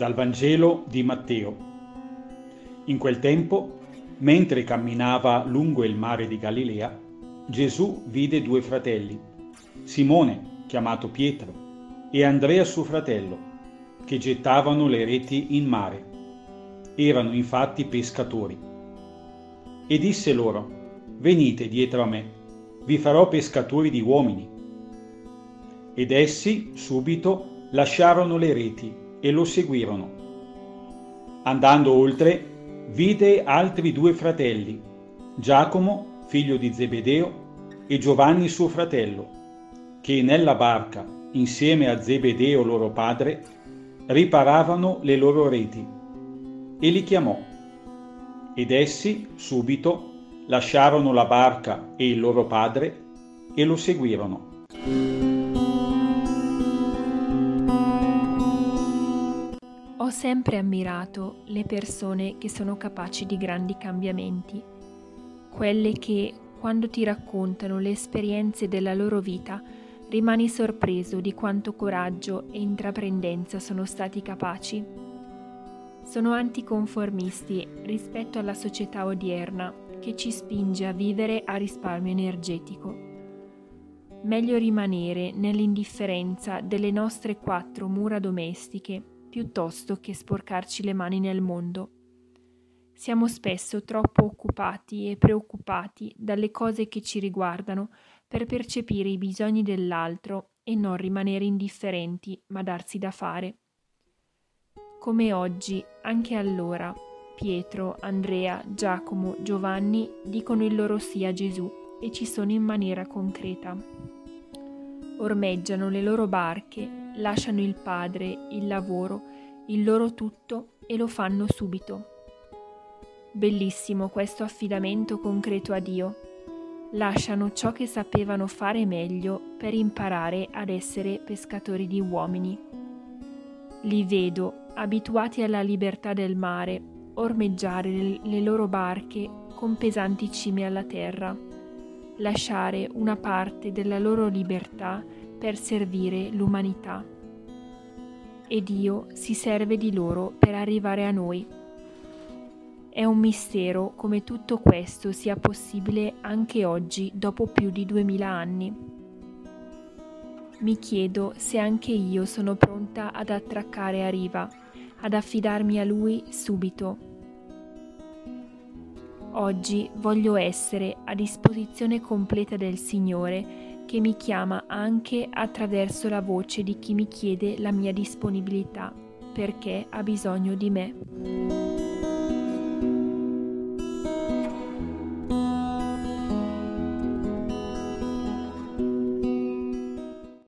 Dal Vangelo di Matteo. In quel tempo, mentre camminava lungo il mare di Galilea, Gesù vide due fratelli, Simone, chiamato Pietro, e Andrea suo fratello, che gettavano le reti in mare. Erano infatti pescatori. E disse loro, Venite dietro a me, vi farò pescatori di uomini. Ed essi subito lasciarono le reti e lo seguirono. Andando oltre, vide altri due fratelli, Giacomo, figlio di Zebedeo, e Giovanni suo fratello, che nella barca, insieme a Zebedeo loro padre, riparavano le loro reti, e li chiamò. Ed essi, subito, lasciarono la barca e il loro padre e lo seguirono. Sempre ammirato le persone che sono capaci di grandi cambiamenti, quelle che, quando ti raccontano le esperienze della loro vita, rimani sorpreso di quanto coraggio e intraprendenza sono stati capaci. Sono anticonformisti rispetto alla società odierna che ci spinge a vivere a risparmio energetico. Meglio rimanere nell'indifferenza delle nostre quattro mura domestiche piuttosto che sporcarci le mani nel mondo. Siamo spesso troppo occupati e preoccupati dalle cose che ci riguardano per percepire i bisogni dell'altro e non rimanere indifferenti, ma darsi da fare. Come oggi, anche allora, Pietro, Andrea, Giacomo, Giovanni dicono il loro sì a Gesù e ci sono in maniera concreta. Ormeggiano le loro barche lasciano il padre, il lavoro, il loro tutto e lo fanno subito. Bellissimo questo affidamento concreto a Dio. Lasciano ciò che sapevano fare meglio per imparare ad essere pescatori di uomini. Li vedo, abituati alla libertà del mare, ormeggiare le loro barche con pesanti cime alla terra, lasciare una parte della loro libertà per servire l'umanità. E Dio si serve di loro per arrivare a noi. È un mistero come tutto questo sia possibile anche oggi, dopo più di duemila anni. Mi chiedo se anche io sono pronta ad attraccare a riva, ad affidarmi a Lui subito. Oggi voglio essere a disposizione completa del Signore che mi chiama anche attraverso la voce di chi mi chiede la mia disponibilità perché ha bisogno di me.